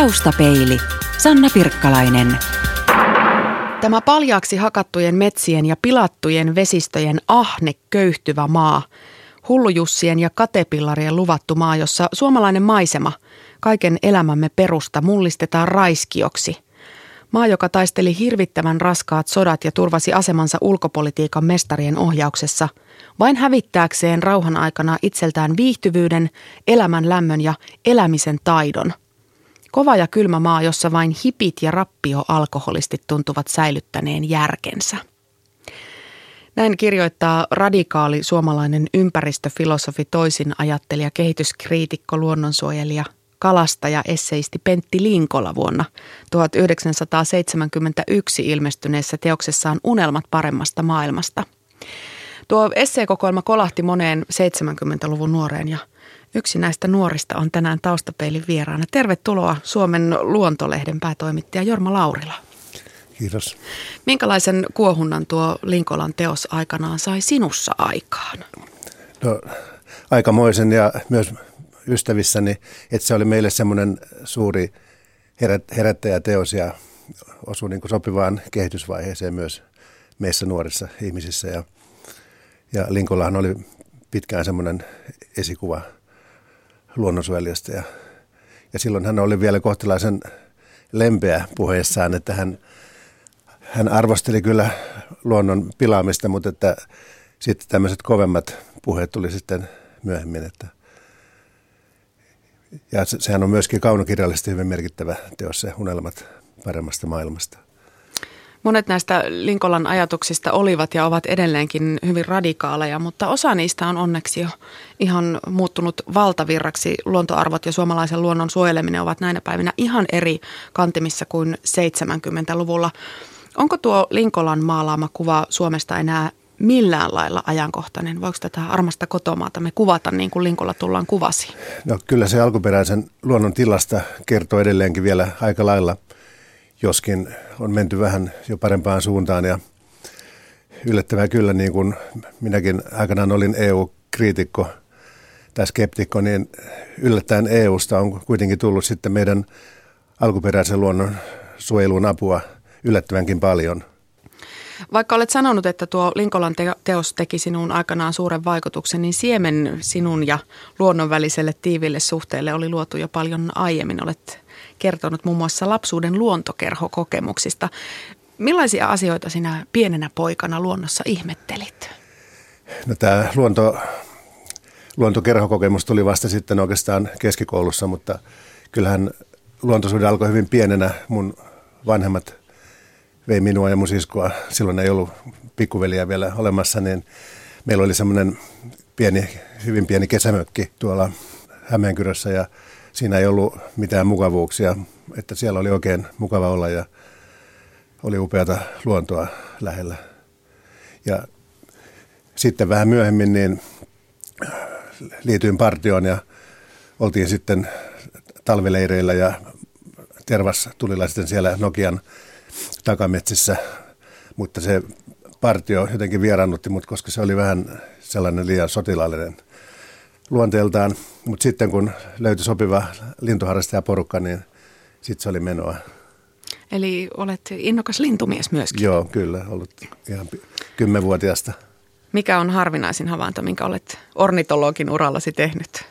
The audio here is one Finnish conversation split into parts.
Taustapeili. Sanna Pirkkalainen. Tämä paljaaksi hakattujen metsien ja pilattujen vesistöjen ahne köyhtyvä maa, hullujussien ja katepillarien luvattu maa, jossa suomalainen maisema, kaiken elämämme perusta, mullistetaan raiskioksi. Maa, joka taisteli hirvittävän raskaat sodat ja turvasi asemansa ulkopolitiikan mestarien ohjauksessa, vain hävittääkseen rauhan aikana itseltään viihtyvyyden, elämän lämmön ja elämisen taidon – Kova ja kylmä maa, jossa vain hipit ja rappio-alkoholistit tuntuvat säilyttäneen järkensä. Näin kirjoittaa radikaali suomalainen ympäristöfilosofi toisin ajattelija, kehityskriitikko, luonnonsuojelija, kalastaja, esseisti Pentti Linkola vuonna 1971 ilmestyneessä teoksessaan Unelmat paremmasta maailmasta. Tuo esseekokoelma kolahti moneen 70-luvun nuoreen ja – Yksi näistä nuorista on tänään taustapeilin vieraana. Tervetuloa Suomen luontolehden päätoimittaja Jorma Laurila. Kiitos. Minkälaisen kuohunnan tuo Linkolan teos aikanaan sai sinussa aikaan? No, aikamoisen ja myös ystävissäni, että se oli meille semmoinen suuri herättäjäteos ja osui niin sopivaan kehitysvaiheeseen myös meissä nuorissa ihmisissä. Ja, ja Linkolahan oli pitkään semmoinen esikuva luonnonsuojelijasta ja, ja silloin hän oli vielä kohtalaisen lempeä puheessaan, että hän, hän arvosteli kyllä luonnon pilaamista, mutta että sitten tämmöiset kovemmat puheet tuli sitten myöhemmin, että ja sehän on myöskin kaunokirjallisesti hyvin merkittävä teos se Unelmat paremmasta maailmasta. Monet näistä Linkolan ajatuksista olivat ja ovat edelleenkin hyvin radikaaleja, mutta osa niistä on onneksi jo ihan muuttunut valtavirraksi. Luontoarvot ja suomalaisen luonnon suojeleminen ovat näinä päivinä ihan eri kantimissa kuin 70-luvulla. Onko tuo Linkolan maalaama kuva Suomesta enää millään lailla ajankohtainen? Voiko tätä armasta kotomaata me kuvata niin kuin Linkola tullaan kuvasi? No kyllä se alkuperäisen luonnon tilasta kertoo edelleenkin vielä aika lailla – joskin on menty vähän jo parempaan suuntaan ja yllättävää kyllä, niin kuin minäkin aikanaan olin EU-kriitikko tai skeptikko, niin yllättäen EUsta on kuitenkin tullut sitten meidän alkuperäisen luonnon suojeluun apua yllättävänkin paljon. Vaikka olet sanonut, että tuo Linkolan teos teki sinuun aikanaan suuren vaikutuksen, niin siemen sinun ja luonnon väliselle tiiville suhteelle oli luotu jo paljon aiemmin. Olet kertonut muun muassa lapsuuden luontokerhokokemuksista. Millaisia asioita sinä pienenä poikana luonnossa ihmettelit? No tämä luonto, luontokerhokokemus tuli vasta sitten oikeastaan keskikoulussa, mutta kyllähän luontosuhde alkoi hyvin pienenä. Mun vanhemmat vei minua ja mun siskoa. Silloin ei ollut pikkuveliä vielä olemassa, niin meillä oli semmoinen pieni, hyvin pieni kesämökki tuolla Hämeenkyrössä ja siinä ei ollut mitään mukavuuksia, että siellä oli oikein mukava olla ja oli upeata luontoa lähellä. Ja sitten vähän myöhemmin niin liityin partioon ja oltiin sitten talvileireillä ja Tervas tulilla sitten siellä Nokian takametsissä, mutta se partio jotenkin vieraannutti mut, koska se oli vähän sellainen liian sotilaallinen luonteeltaan. Mutta sitten kun löytyi sopiva lintuharrastajaporukka, niin sitten se oli menoa. Eli olet innokas lintumies myöskin. Joo, kyllä. Ollut ihan kymmenvuotiaasta. Mikä on harvinaisin havainto, minkä olet ornitologin urallasi tehnyt?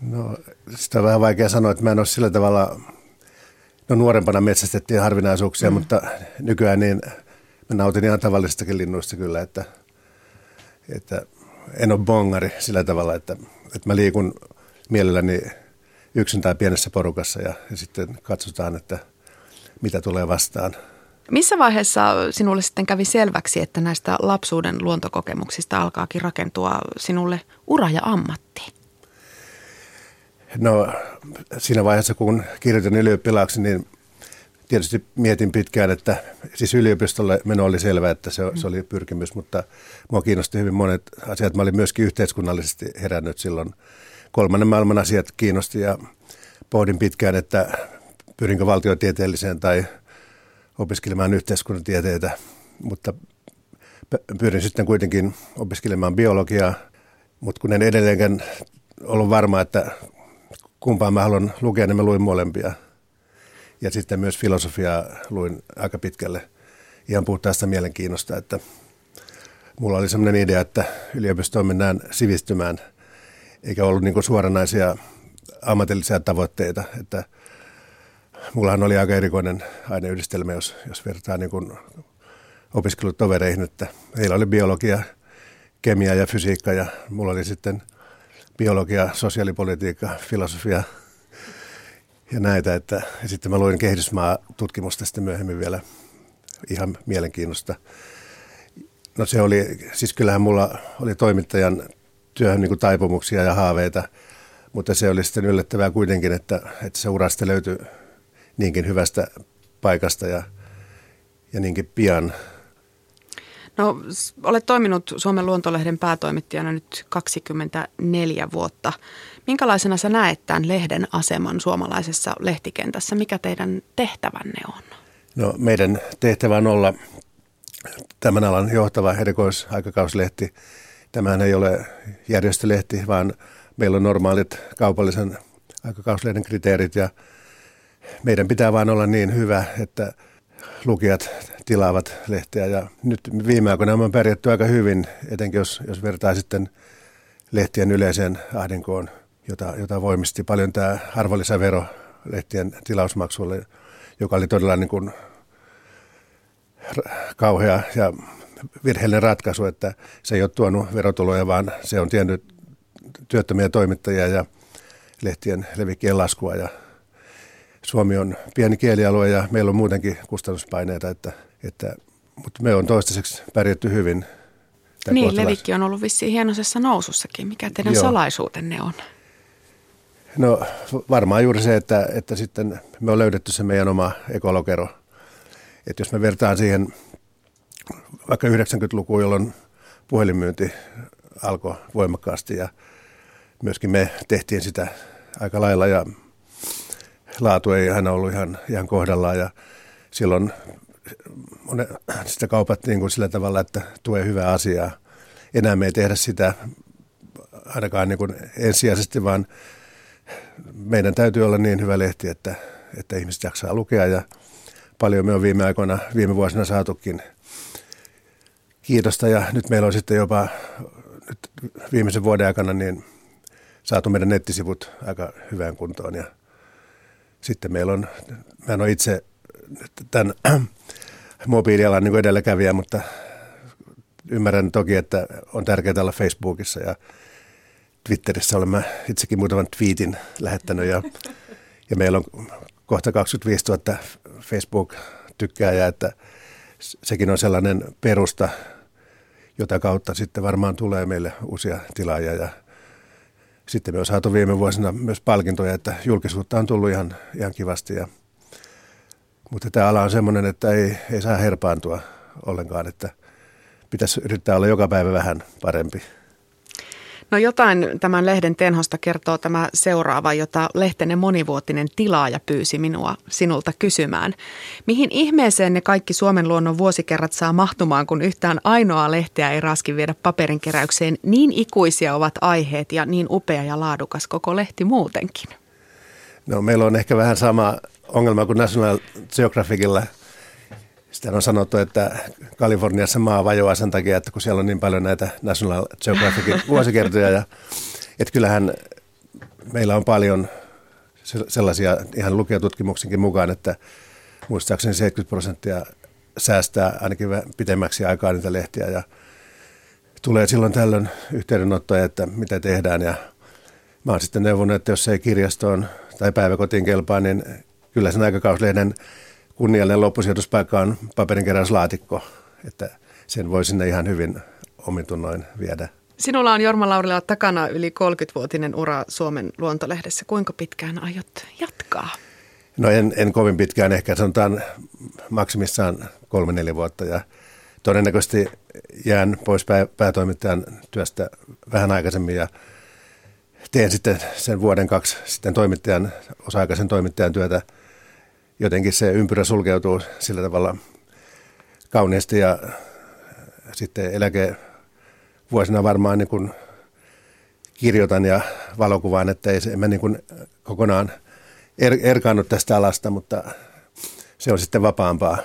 No, sitä on vähän vaikea sanoa, että mä en ole sillä tavalla, no nuorempana metsästettiin harvinaisuuksia, mm. mutta nykyään niin mä nautin ihan tavallisistakin linnuista kyllä, että, että en ole bongari sillä tavalla, että että mä liikun mielelläni yksin tai pienessä porukassa ja, ja sitten katsotaan, että mitä tulee vastaan. Missä vaiheessa sinulle sitten kävi selväksi, että näistä lapsuuden luontokokemuksista alkaakin rakentua sinulle ura ja ammatti? No siinä vaiheessa, kun kirjoitin ylioppilaaksi, niin tietysti mietin pitkään, että siis yliopistolle meno oli selvä, että se, se oli pyrkimys, mutta mua kiinnosti hyvin monet asiat. Mä olin myöskin yhteiskunnallisesti herännyt silloin. Kolmannen maailman asiat kiinnosti ja pohdin pitkään, että pyrinkö valtiotieteelliseen tai opiskelemaan yhteiskunnan tieteitä, mutta pyrin sitten kuitenkin opiskelemaan biologiaa, mutta kun en edelleenkään ollut varma, että kumpaa mä haluan lukea, niin mä luin molempia. Ja sitten myös filosofiaa luin aika pitkälle ihan puhtaasta mielenkiinnosta, että mulla oli sellainen idea, että yliopistoon mennään sivistymään, eikä ollut niin suoranaisia ammatillisia tavoitteita, että mullahan oli aika erikoinen aineyhdistelmä, jos, jos vertaa niin opiskelutovereihin, että heillä oli biologia, kemia ja fysiikka ja mulla oli sitten biologia, sosiaalipolitiikka, filosofia ja näitä. Että, ja sitten mä luin kehitysmaa-tutkimusta sitten myöhemmin vielä ihan mielenkiinnosta. No se oli, siis kyllähän mulla oli toimittajan työhön niin kuin taipumuksia ja haaveita, mutta se oli sitten yllättävää kuitenkin, että, että se urasta löytyi niinkin hyvästä paikasta ja, ja niinkin pian. No, olet toiminut Suomen luontolehden päätoimittajana nyt 24 vuotta. Minkälaisena sä näet tämän lehden aseman suomalaisessa lehtikentässä? Mikä teidän tehtävänne on? No, meidän tehtävä on olla tämän alan johtava erikoisaikakauslehti. Tämähän ei ole järjestölehti, vaan meillä on normaalit kaupallisen aikakauslehden kriteerit ja meidän pitää vain olla niin hyvä, että lukijat tilaavat lehteä. Ja nyt viime aikoina on pärjätty aika hyvin, etenkin jos, jos vertaa sitten lehtien yleiseen ahdinkoon, jota, jota voimisti paljon tämä arvonlisävero lehtien tilausmaksulle, joka oli todella niin kuin kauhea ja virheellinen ratkaisu, että se ei ole tuonut verotuloja, vaan se on tiennyt työttömiä toimittajia ja lehtien levikkien laskua. Ja Suomi on pieni kielialue ja meillä on muutenkin kustannuspaineita, että, että, mutta me on toistaiseksi pärjätty hyvin. Niin, kohtalais. levikki on ollut vissiin hienoisessa nousussakin. Mikä teidän Joo. salaisuutenne on? No varmaan juuri se, että, että sitten me on löydetty se meidän oma ekologero. Että jos me vertaan siihen vaikka 90-lukuun, jolloin puhelinmyynti alkoi voimakkaasti ja myöskin me tehtiin sitä aika lailla ja laatu ei aina ollut ihan, ihan kohdallaan ja silloin monet, sitä kaupat niin kuin sillä tavalla, että tulee hyvää asiaa. Enää me ei tehdä sitä ainakaan niin kuin ensisijaisesti, vaan meidän täytyy olla niin hyvä lehti, että, että ihmiset jaksaa lukea. Ja paljon me on viime aikoina, viime vuosina saatukin kiitosta. Ja nyt meillä on sitten jopa nyt viimeisen vuoden aikana niin saatu meidän nettisivut aika hyvään kuntoon. Ja sitten meillä on, mä en ole itse tämän mobiilialan niin edelläkävijä, mutta ymmärrän toki, että on tärkeää olla Facebookissa ja Twitterissä olemme itsekin muutaman tweetin lähettänyt ja, ja meillä on kohta 25 000 Facebook-tykkääjää, että sekin on sellainen perusta, jota kautta sitten varmaan tulee meille uusia tilaajia ja sitten me on saatu viime vuosina myös palkintoja, että julkisuutta on tullut ihan, ihan kivasti. Ja, mutta tämä ala on semmoinen, että ei, ei saa herpaantua ollenkaan, että pitäisi yrittää olla joka päivä vähän parempi. No jotain tämän lehden tenhosta kertoo tämä seuraava, jota lehtenen monivuotinen tilaaja pyysi minua sinulta kysymään. Mihin ihmeeseen ne kaikki Suomen luonnon vuosikerrat saa mahtumaan, kun yhtään ainoa lehteä ei raski viedä paperinkeräykseen? Niin ikuisia ovat aiheet ja niin upea ja laadukas koko lehti muutenkin. No meillä on ehkä vähän sama ongelma kuin National Geographicilla – sitten on sanottu, että Kaliforniassa maa vajoaa sen takia, että kun siellä on niin paljon näitä National Geographicin vuosikertoja. Ja, että kyllähän meillä on paljon sellaisia ihan lukijatutkimuksenkin mukaan, että muistaakseni 70 prosenttia säästää ainakin pitemmäksi aikaa niitä lehtiä ja tulee silloin tällöin yhteydenottoja, että mitä tehdään ja mä oon sitten neuvonut, että jos ei kirjastoon tai päiväkotiin kelpaa, niin kyllä sen aikakauslehden kunniallinen loppusijoituspaikka on paperinkeräyslaatikko, että sen voi sinne ihan hyvin omitunnoin viedä. Sinulla on Jorma Laurila takana yli 30-vuotinen ura Suomen luontolehdessä. Kuinka pitkään aiot jatkaa? No en, en kovin pitkään, ehkä sanotaan maksimissaan kolme-neljä vuotta ja todennäköisesti jään pois pää, päätoimittajan työstä vähän aikaisemmin ja teen sitten sen vuoden kaksi sitten toimittajan, osa-aikaisen toimittajan työtä – jotenkin se ympyrä sulkeutuu sillä tavalla kauniisti ja sitten eläkevuosina varmaan niin kuin kirjoitan ja valokuvaan, että ei se, mä niin kuin kokonaan er, erkaannut tästä alasta, mutta se on sitten vapaampaa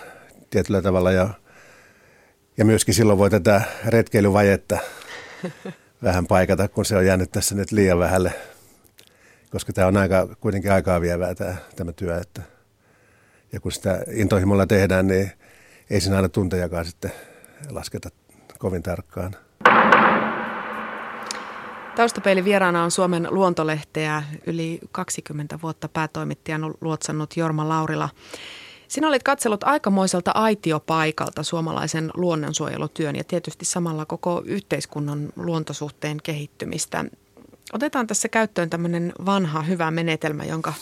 tietyllä tavalla ja, ja myöskin silloin voi tätä retkeilyvajetta vähän paikata, kun se on jäänyt tässä nyt liian vähälle, koska tämä on aika, kuitenkin aikaa vievää tämä, tämä työ. Että, ja kun sitä intohimolla tehdään, niin ei siinä aina tuntejakaan sitten lasketa kovin tarkkaan. Taustapeilin vieraana on Suomen luontolehteä yli 20 vuotta päätoimittajan luotsannut Jorma Laurila. Sinä olit katsellut aikamoiselta aitiopaikalta suomalaisen luonnonsuojelutyön ja tietysti samalla koko yhteiskunnan luontosuhteen kehittymistä. Otetaan tässä käyttöön tämmöinen vanha hyvä menetelmä, jonka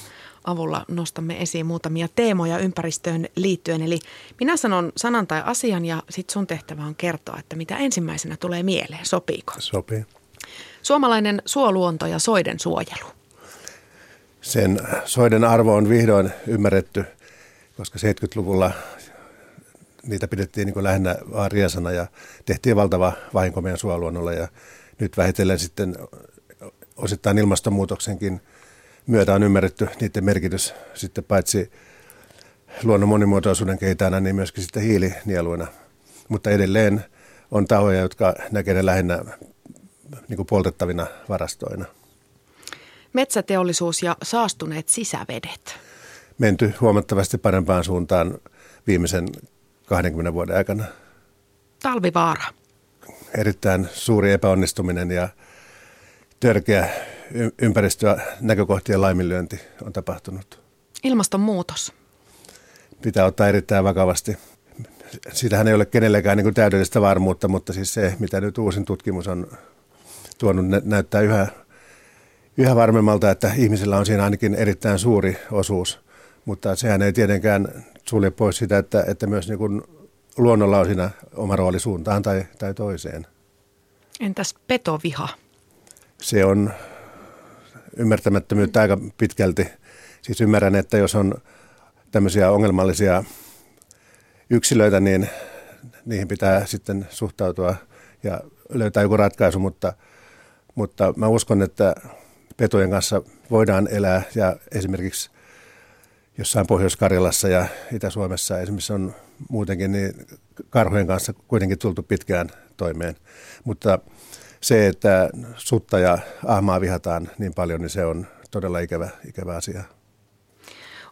avulla nostamme esiin muutamia teemoja ympäristöön liittyen. Eli minä sanon sanan tai asian ja sitten sun tehtävä on kertoa, että mitä ensimmäisenä tulee mieleen. Sopiiko? Sopii. Suomalainen suoluonto ja soiden suojelu. Sen soiden arvo on vihdoin ymmärretty, koska 70-luvulla niitä pidettiin niin lähinnä vaan riesana ja tehtiin valtava vahinko meidän suoluonnolle ja nyt vähitellen sitten osittain ilmastonmuutoksenkin myötä on ymmärretty niiden merkitys sitten paitsi luonnon monimuotoisuuden kehitänä, niin myöskin sitten hiilinieluina. Mutta edelleen on tahoja, jotka näkevät ne lähinnä niin kuin poltettavina varastoina. Metsäteollisuus ja saastuneet sisävedet. Menty huomattavasti parempaan suuntaan viimeisen 20 vuoden aikana. Talvivaara. Erittäin suuri epäonnistuminen ja törkeä ympäristöä näkökohtien laiminlyönti on tapahtunut. Ilmastonmuutos. Pitää ottaa erittäin vakavasti. Siitähän ei ole kenellekään niin täydellistä varmuutta, mutta siis se, mitä nyt uusin tutkimus on tuonut, näyttää yhä, yhä varmemmalta, että ihmisillä on siinä ainakin erittäin suuri osuus. Mutta sehän ei tietenkään sulje pois sitä, että, että myös niin kuin luonnolla on siinä oma rooli suuntaan tai, tai toiseen. Entäs petoviha? Se on ymmärtämättömyyttä aika pitkälti. Siis ymmärrän, että jos on tämmöisiä ongelmallisia yksilöitä, niin niihin pitää sitten suhtautua ja löytää joku ratkaisu, mutta, mutta mä uskon, että petojen kanssa voidaan elää ja esimerkiksi jossain Pohjois-Karjalassa ja Itä-Suomessa esimerkiksi on muutenkin niin karhujen kanssa kuitenkin tultu pitkään toimeen. Mutta se, että sutta ja ahmaa vihataan niin paljon, niin se on todella ikävä, ikävä asia.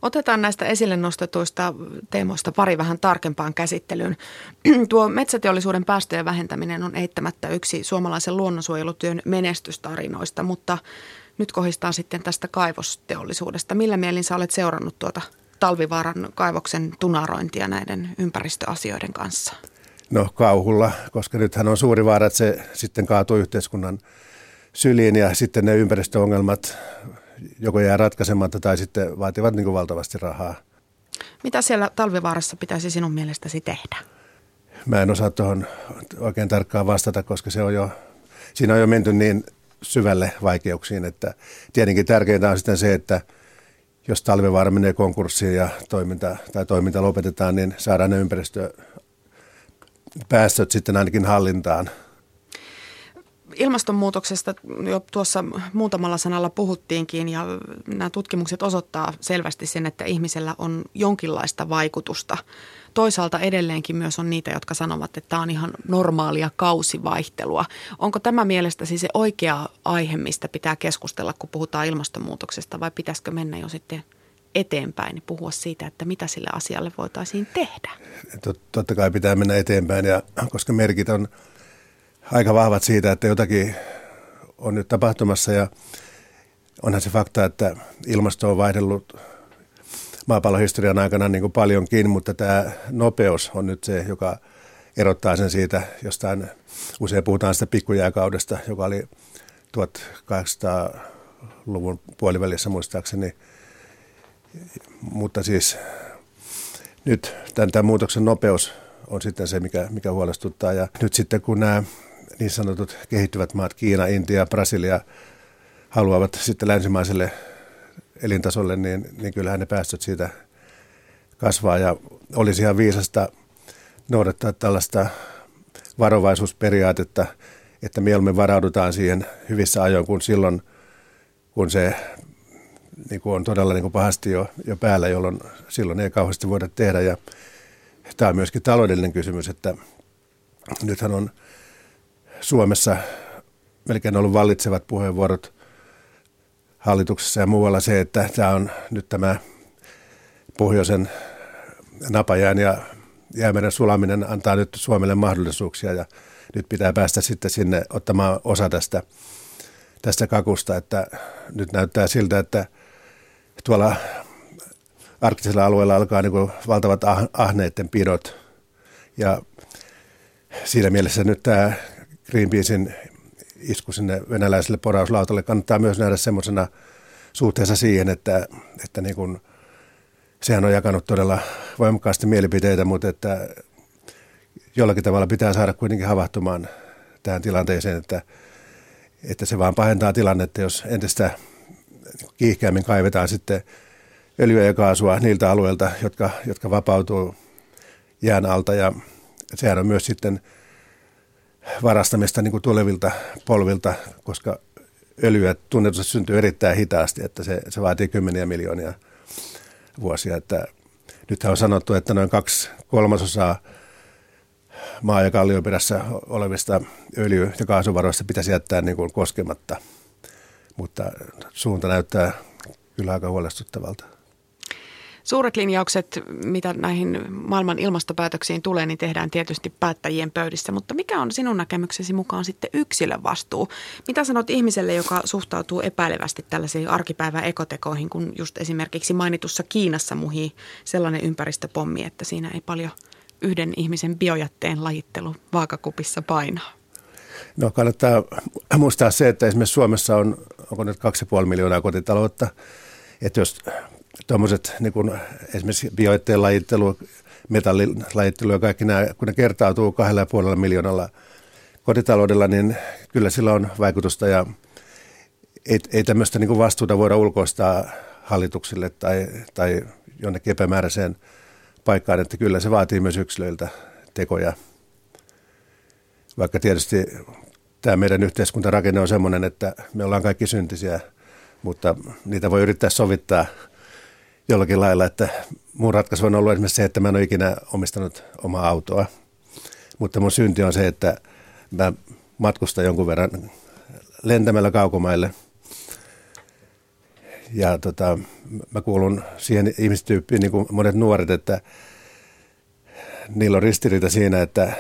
Otetaan näistä esille nostetuista teemoista pari vähän tarkempaan käsittelyyn. Tuo metsäteollisuuden päästöjen vähentäminen on eittämättä yksi suomalaisen luonnonsuojelutyön menestystarinoista, mutta nyt kohistaan sitten tästä kaivosteollisuudesta. Millä mielin sä olet seurannut tuota Talvivaaran kaivoksen tunarointia näiden ympäristöasioiden kanssa? No kauhulla, koska nythän on suuri vaara, että se sitten kaatuu yhteiskunnan syliin ja sitten ne ympäristöongelmat joko jää ratkaisematta tai sitten vaativat niin kuin valtavasti rahaa. Mitä siellä talvivaarassa pitäisi sinun mielestäsi tehdä? Mä en osaa tuohon oikein tarkkaan vastata, koska se on jo, siinä on jo menty niin syvälle vaikeuksiin, että tietenkin tärkeintä on sitten se, että jos talvivaara menee konkurssiin ja toiminta, tai toiminta lopetetaan, niin saadaan ne ympäristö päästöt sitten ainakin hallintaan. Ilmastonmuutoksesta jo tuossa muutamalla sanalla puhuttiinkin ja nämä tutkimukset osoittaa selvästi sen, että ihmisellä on jonkinlaista vaikutusta. Toisaalta edelleenkin myös on niitä, jotka sanovat, että tämä on ihan normaalia kausivaihtelua. Onko tämä mielestäsi se oikea aihe, mistä pitää keskustella, kun puhutaan ilmastonmuutoksesta vai pitäisikö mennä jo sitten eteenpäin, niin puhua siitä, että mitä sille asialle voitaisiin tehdä. Totta kai pitää mennä eteenpäin, ja koska merkit on aika vahvat siitä, että jotakin on nyt tapahtumassa ja onhan se fakta, että ilmasto on vaihdellut maapallon historian aikana niin kuin paljonkin, mutta tämä nopeus on nyt se, joka erottaa sen siitä jostain, usein puhutaan sitä pikkujääkaudesta, joka oli 1800-luvun puolivälissä muistaakseni, mutta siis nyt tämän, tämän muutoksen nopeus on sitten se, mikä, mikä huolestuttaa. Ja nyt sitten kun nämä niin sanotut kehittyvät maat, Kiina, Intia, Brasilia, haluavat sitten länsimaiselle elintasolle, niin, niin kyllähän ne päästöt siitä kasvaa. Ja olisi ihan viisasta noudattaa tällaista varovaisuusperiaatetta, että mieluummin varaudutaan siihen hyvissä ajoin kuin silloin, kun se niin kuin on todella niin kuin pahasti jo, jo päällä, jolloin silloin ei kauheasti voida tehdä. Ja tämä on myöskin taloudellinen kysymys, että nythän on Suomessa melkein ollut vallitsevat puheenvuorot hallituksessa ja muualla se, että tämä on nyt tämä pohjoisen napajään ja jäämeren sulaminen antaa nyt Suomelle mahdollisuuksia ja nyt pitää päästä sitten sinne ottamaan osa tästä, tästä kakusta, että nyt näyttää siltä, että tuolla arktisella alueella alkaa niin valtavat ah, ahneiden pidot. Ja siinä mielessä nyt tämä Greenpeacein isku sinne venäläiselle porauslautalle kannattaa myös nähdä semmoisena suhteessa siihen, että, että niin kuin, sehän on jakanut todella voimakkaasti mielipiteitä, mutta että jollakin tavalla pitää saada kuitenkin havahtumaan tähän tilanteeseen, että, että se vaan pahentaa tilannetta, jos entistä kiihkeämmin kaivetaan sitten öljyä ja kaasua niiltä alueilta, jotka, jotka vapautuu jään alta ja sehän on myös sitten varastamista niin kuin tulevilta polvilta, koska öljyä tunnetusti syntyy erittäin hitaasti, että se, se vaatii kymmeniä miljoonia vuosia. Että nythän on sanottu, että noin kaksi kolmasosaa maa- ja kallioperässä olevista öljy- ja kaasuvaroista pitäisi jättää niin kuin koskematta, mutta suunta näyttää kyllä aika huolestuttavalta. Suuret linjaukset, mitä näihin maailman ilmastopäätöksiin tulee, niin tehdään tietysti päättäjien pöydissä. Mutta mikä on sinun näkemyksesi mukaan sitten yksilön vastuu? Mitä sanot ihmiselle, joka suhtautuu epäilevästi tällaisiin arkipäivän ekotekoihin, kun just esimerkiksi mainitussa Kiinassa muhii sellainen ympäristöpommi, että siinä ei paljon yhden ihmisen biojätteen lajittelu vaakakupissa painaa? No kannattaa muistaa se, että esimerkiksi Suomessa on, onko nyt 2,5 miljoonaa kotitaloutta, että jos tuommoiset niin kuin esimerkiksi bioitteen lajittelu, metallilajittelu ja kaikki nämä, kun ne kertautuu kahdella ja puolella miljoonalla kotitaloudella, niin kyllä sillä on vaikutusta ja ei, ei tämmöistä niin vastuuta voida ulkoistaa hallituksille tai, tai jonnekin epämääräiseen paikkaan, että kyllä se vaatii myös yksilöiltä tekoja. Vaikka tietysti tämä meidän yhteiskuntarakenne on sellainen, että me ollaan kaikki syntisiä, mutta niitä voi yrittää sovittaa – jollakin lailla, että mun ratkaisu on ollut esimerkiksi se, että mä en ole ikinä omistanut omaa autoa. Mutta mun synti on se, että mä matkustan jonkun verran lentämällä kaukomaille. Ja tota, mä kuulun siihen ihmistyyppiin, niin kuin monet nuoret, että niillä on ristiriita siinä, että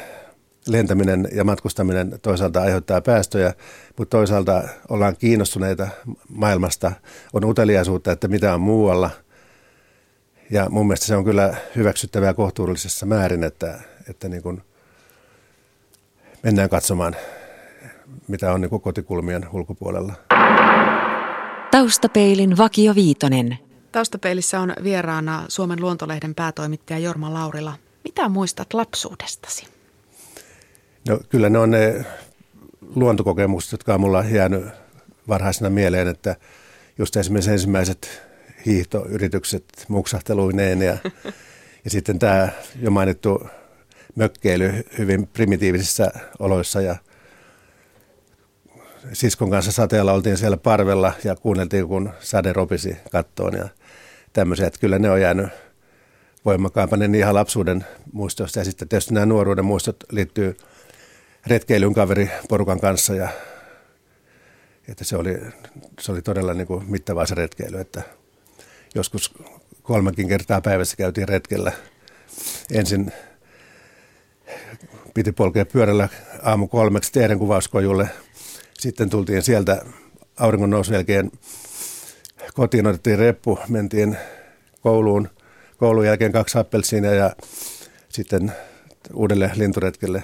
lentäminen ja matkustaminen toisaalta aiheuttaa päästöjä, mutta toisaalta ollaan kiinnostuneita maailmasta, on uteliaisuutta, että mitä on muualla – ja mun mielestä se on kyllä hyväksyttävää kohtuullisessa määrin, että, että niin kuin mennään katsomaan, mitä on niin kotikulmien ulkopuolella. Taustapeilin Vakio Viitonen. Taustapeilissä on vieraana Suomen luontolehden päätoimittaja Jorma Laurila. Mitä muistat lapsuudestasi? No kyllä ne on ne luontokokemukset, jotka on mulla jäänyt varhaisena mieleen, että just esimerkiksi ensimmäiset hiihtoyritykset muksahteluineen ja, ja sitten tämä jo mainittu mökkeily hyvin primitiivisissä oloissa ja siskon kanssa sateella oltiin siellä parvella ja kuunneltiin, kun sade ropisi kattoon ja tämmöisiä, että kyllä ne on jäänyt voimakkaampana niin ihan lapsuuden muistoista. Ja sitten tietysti nämä nuoruuden muistot liittyy retkeilyn kaveri porukan kanssa ja että se oli, se oli todella niin kuin mittavaa se retkeily, että joskus kolmekin kertaa päivässä käytiin retkellä. Ensin piti polkea pyörällä aamu kolmeksi teidän kuvauskojulle. Sitten tultiin sieltä auringon nousun jälkeen kotiin, otettiin reppu, mentiin kouluun. Koulun jälkeen kaksi appelsiinia ja sitten uudelle linturetkelle.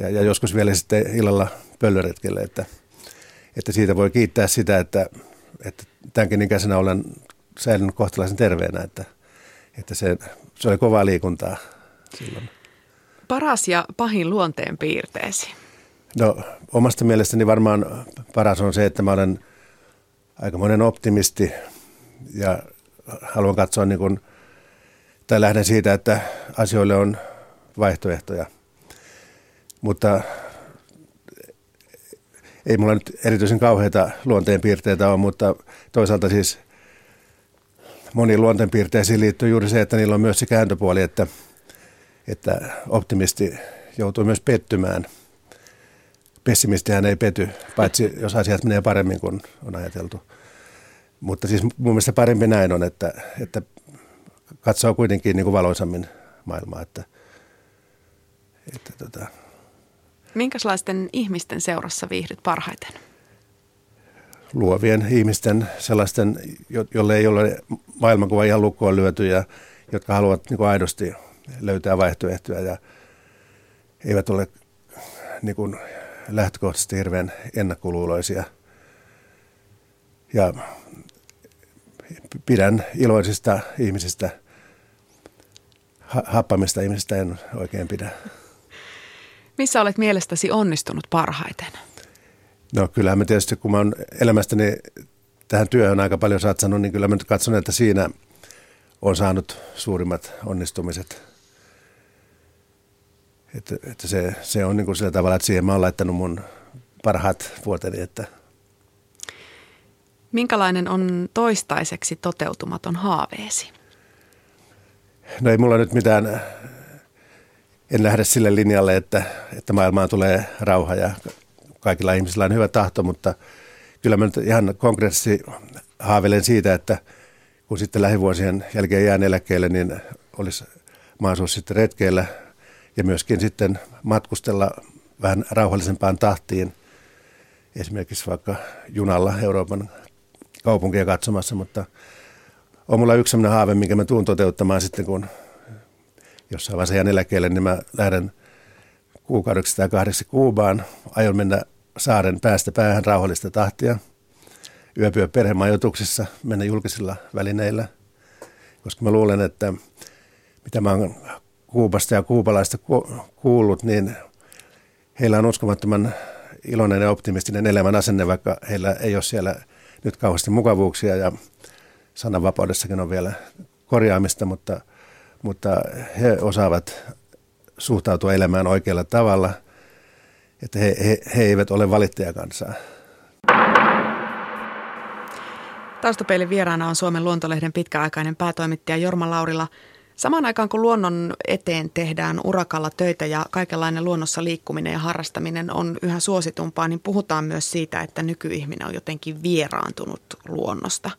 Ja, ja joskus vielä sitten illalla pöllöretkelle, että, että siitä voi kiittää sitä, että, että tämänkin ikäisenä olen säilynyt kohtalaisen terveenä, että, että se, se oli kovaa liikuntaa silloin. Paras ja pahin luonteen piirteesi? No omasta mielestäni varmaan paras on se, että mä olen aikamoinen optimisti ja haluan katsoa niin kuin, tai lähden siitä, että asioille on vaihtoehtoja. Mutta ei mulla nyt erityisen kauheita luonteen piirteitä ole, mutta toisaalta siis – moniin luonteenpiirteisiin liittyy juuri se, että niillä on myös se kääntöpuoli, että, että optimisti joutuu myös pettymään. Pessimistihän ei pety, paitsi jos asiat menee paremmin kuin on ajateltu. Mutta siis mun mielestä parempi näin on, että, että katsoo kuitenkin niin kuin valoisammin maailmaa. Että, että tota. Minkälaisten ihmisten seurassa viihdyt parhaiten? Luovien ihmisten, sellaisten, jolle ei ole maailmankuva ihan lukkoon lyöty ja jotka haluavat niin aidosti löytää vaihtoehtoja ja eivät ole niin kuin lähtökohtaisesti hirveän ennakkoluuloisia. Ja pidän iloisista ihmisistä, happamista ihmisistä en oikein pidä. Missä olet mielestäsi onnistunut parhaiten? No kyllähän mä tietysti, kun mä oon elämästäni tähän työhön aika paljon satsannut, niin kyllä mä nyt katson, että siinä on saanut suurimmat onnistumiset. Että, että se, se on niin kuin sillä tavalla, että siihen mä oon laittanut mun parhaat vuoteni, että – Minkälainen on toistaiseksi toteutumaton haaveesi? No ei mulla nyt mitään, en lähde sille linjalle, että, että maailmaan tulee rauha ja kaikilla ihmisillä on hyvä tahto, mutta kyllä mä nyt ihan konkreettisesti haaveilen siitä, että kun sitten lähivuosien jälkeen jään eläkkeelle, niin olisi mahdollisuus sitten retkeillä ja myöskin sitten matkustella vähän rauhallisempaan tahtiin, esimerkiksi vaikka junalla Euroopan kaupunkia katsomassa, mutta on mulla yksi sellainen haave, minkä mä tuun toteuttamaan sitten, kun jossain vaiheessa jään eläkkeelle, niin mä lähden kuukaudeksi tai kahdeksi Kuubaan. Aion mennä saaren päästä päähän rauhallista tahtia, yöpyä perhemajoituksissa, mennä julkisilla välineillä, koska mä luulen, että mitä mä oon Kuubasta ja kuupalaista kuullut, niin heillä on uskomattoman iloinen ja optimistinen elämän asenne, vaikka heillä ei ole siellä – nyt kauheasti mukavuuksia ja sananvapaudessakin on vielä korjaamista, mutta, mutta he osaavat suhtautua elämään oikealla tavalla, että he, he, he eivät ole valittajakansaa. Taustapeilin vieraana on Suomen luontolehden pitkäaikainen päätoimittaja Jorma Laurila – Samaan aikaan kun luonnon eteen tehdään urakalla töitä ja kaikenlainen luonnossa liikkuminen ja harrastaminen on yhä suositumpaa, niin puhutaan myös siitä, että nykyihminen on jotenkin vieraantunut luonnosta.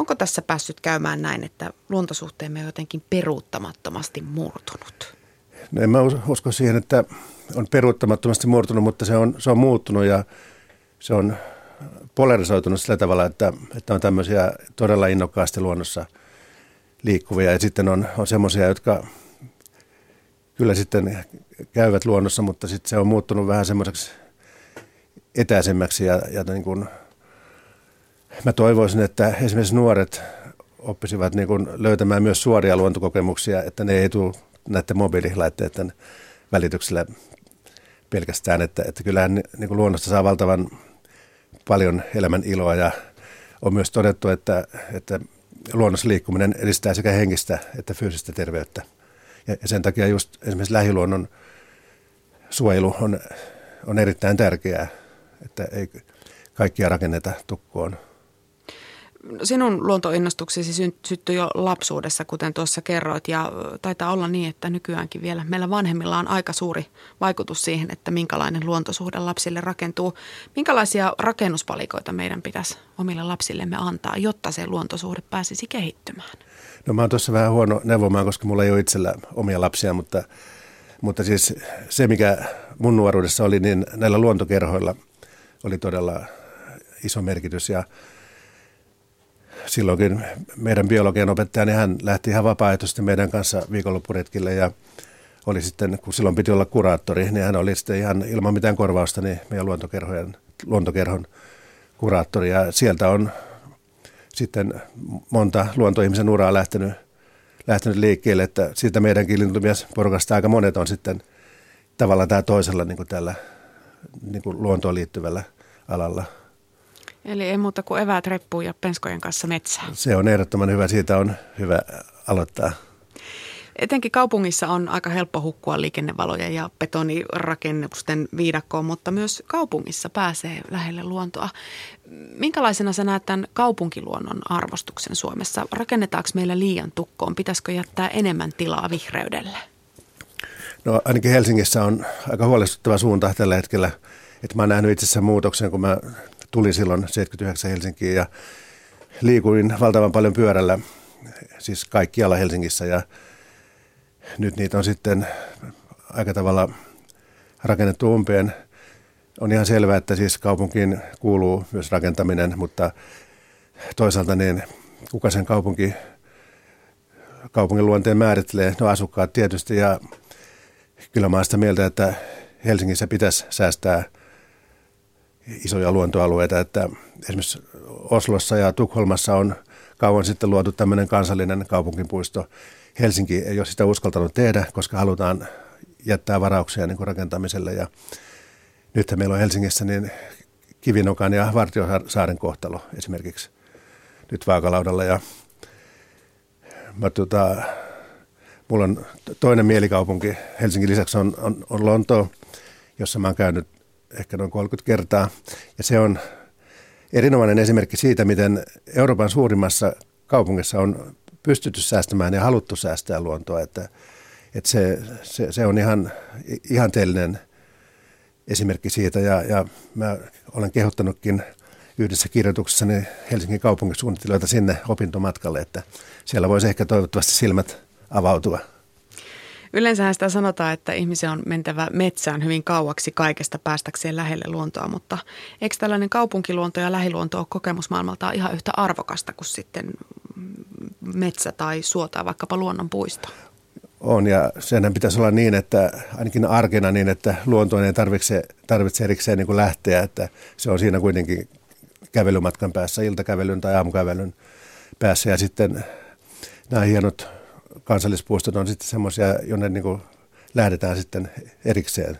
Onko tässä päässyt käymään näin, että luontosuhteemme on jotenkin peruuttamattomasti murtunut? No en mä usko siihen, että on peruuttamattomasti murtunut, mutta se on, se on muuttunut ja se on polarisoitunut sillä tavalla, että, että on tämmöisiä todella innokkaasti luonnossa – liikkuvia ja sitten on, on semmoisia, jotka kyllä sitten käyvät luonnossa, mutta sitten se on muuttunut vähän semmoiseksi etäisemmäksi ja, ja niin kuin, mä toivoisin, että esimerkiksi nuoret oppisivat niin kuin löytämään myös suoria luontokokemuksia, että ne ei tule näiden mobiililaitteiden välityksellä pelkästään, että, että kyllähän niin kuin luonnosta saa valtavan paljon elämän iloa ja on myös todettu, että, että luonnossa liikkuminen edistää sekä henkistä että fyysistä terveyttä. Ja, ja sen takia just esimerkiksi lähiluonnon suojelu on, on erittäin tärkeää, että ei kaikkia rakenneta tukkoon. Sinun luontoinnostuksesi syttyi jo lapsuudessa, kuten tuossa kerroit, ja taitaa olla niin, että nykyäänkin vielä meillä vanhemmilla on aika suuri vaikutus siihen, että minkälainen luontosuhde lapsille rakentuu. Minkälaisia rakennuspalikoita meidän pitäisi omille lapsillemme antaa, jotta se luontosuhde pääsisi kehittymään? No mä oon tuossa vähän huono neuvomaan, koska mulla ei ole itsellä omia lapsia, mutta, mutta siis se, mikä mun nuoruudessa oli, niin näillä luontokerhoilla oli todella iso merkitys ja silloinkin meidän biologian opettaja, niin hän lähti ihan vapaaehtoisesti meidän kanssa viikonloppuretkille ja oli sitten, kun silloin piti olla kuraattori, niin hän oli sitten ihan ilman mitään korvausta niin meidän luontokerhojen, luontokerhon kuraattori. Ja sieltä on sitten monta luontoihmisen uraa lähtenyt, lähtenyt liikkeelle, että siitä meidänkin lintumiesporukasta aika monet on sitten tavallaan tämä toisella niin kuin tällä niin kuin luontoon liittyvällä alalla – Eli ei muuta kuin eväät reppuun ja penskojen kanssa metsään. Se on ehdottoman hyvä. Siitä on hyvä aloittaa. Etenkin kaupungissa on aika helppo hukkua liikennevalojen ja betonirakennusten viidakkoon, mutta myös kaupungissa pääsee lähelle luontoa. Minkälaisena sä näet tämän kaupunkiluonnon arvostuksen Suomessa? Rakennetaanko meillä liian tukkoon? Pitäisikö jättää enemmän tilaa vihreydelle? No ainakin Helsingissä on aika huolestuttava suunta tällä hetkellä. Että mä oon nähnyt itse asiassa muutoksen, kun mä tulin silloin 79 Helsinkiin ja liikuin valtavan paljon pyörällä, siis kaikkialla Helsingissä ja nyt niitä on sitten aika tavalla rakennettu umpeen. On ihan selvää, että siis kaupunkiin kuuluu myös rakentaminen, mutta toisaalta niin kuka sen kaupunki, kaupungin luonteen määrittelee? No asukkaat tietysti ja kyllä mä sitä mieltä, että Helsingissä pitäisi säästää isoja luontoalueita, että esimerkiksi Oslossa ja Tukholmassa on kauan sitten luotu tämmöinen kansallinen kaupunkipuisto. Helsinki ei ole sitä uskaltanut tehdä, koska halutaan jättää varauksia niin kuin rakentamiselle. Ja nythän meillä on Helsingissä niin Kivinokan ja Vartiosaaren kohtalo esimerkiksi nyt vaakalaudalla. Ja mä, tota, mulla on toinen mielikaupunki Helsingin lisäksi on, on, on Lonto, jossa mä oon käynyt ehkä noin 30 kertaa. Ja se on erinomainen esimerkki siitä, miten Euroopan suurimmassa kaupungissa on pystytty säästämään ja haluttu säästää luontoa. Että, että se, se, se on ihan ihanteellinen esimerkki siitä ja, ja mä olen kehottanutkin yhdessä kirjoituksessani Helsingin kaupunkisuunnittelijoita sinne opintomatkalle, että siellä voisi ehkä toivottavasti silmät avautua. Yleensähän sitä sanotaan, että ihmisen on mentävä metsään hyvin kauaksi kaikesta päästäkseen lähelle luontoa, mutta eikö tällainen kaupunkiluonto ja lähiluonto ole kokemusmaailmalta ihan yhtä arvokasta kuin sitten metsä tai suo tai vaikkapa luonnonpuisto? On ja senhän pitäisi olla niin, että ainakin arkena niin, että luontoon ei tarvitse, tarvitse erikseen niin kuin lähteä, että se on siinä kuitenkin kävelymatkan päässä, iltakävelyn tai aamukävelyn päässä ja sitten nämä hienot kansallispuistot on sitten semmoisia, jonne niin kuin lähdetään sitten erikseen.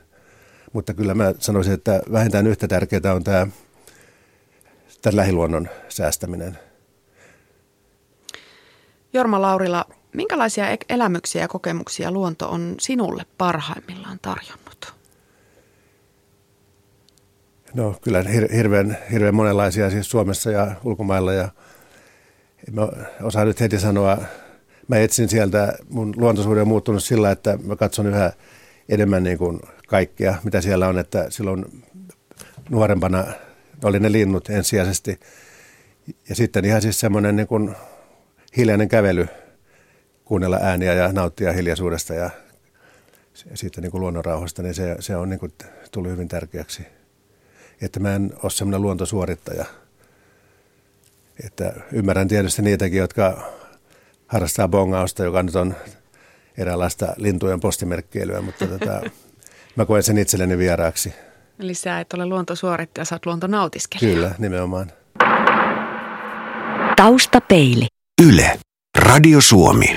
Mutta kyllä mä sanoisin, että vähintään yhtä tärkeää on tämä tämän lähiluonnon säästäminen. Jorma Laurila, minkälaisia elämyksiä ja kokemuksia luonto on sinulle parhaimmillaan tarjonnut? No kyllä hirveän, hirveän monenlaisia siis Suomessa ja ulkomailla ja mä osaan nyt heti sanoa mä etsin sieltä, mun luontoisuuden on muuttunut sillä, että mä katson yhä enemmän niin kuin kaikkea, mitä siellä on, että silloin nuorempana oli ne linnut ensisijaisesti. Ja sitten ihan siis semmoinen niin kuin hiljainen kävely, kuunnella ääniä ja nauttia hiljaisuudesta ja siitä niin kuin luonnonrauhasta, niin se, se on niin kuin tullut hyvin tärkeäksi. Että mä en ole semmoinen luontosuorittaja. Että ymmärrän tietysti niitäkin, jotka harrastaa bongausta, joka nyt on eräänlaista lintujen postimerkkeilyä, mutta tota, mä koen sen itselleni vieraaksi. Eli sä et ole luontosuorittaja, sä oot luontonautiskelija. Kyllä, nimenomaan. Taustapeili. Yle. Radio Suomi.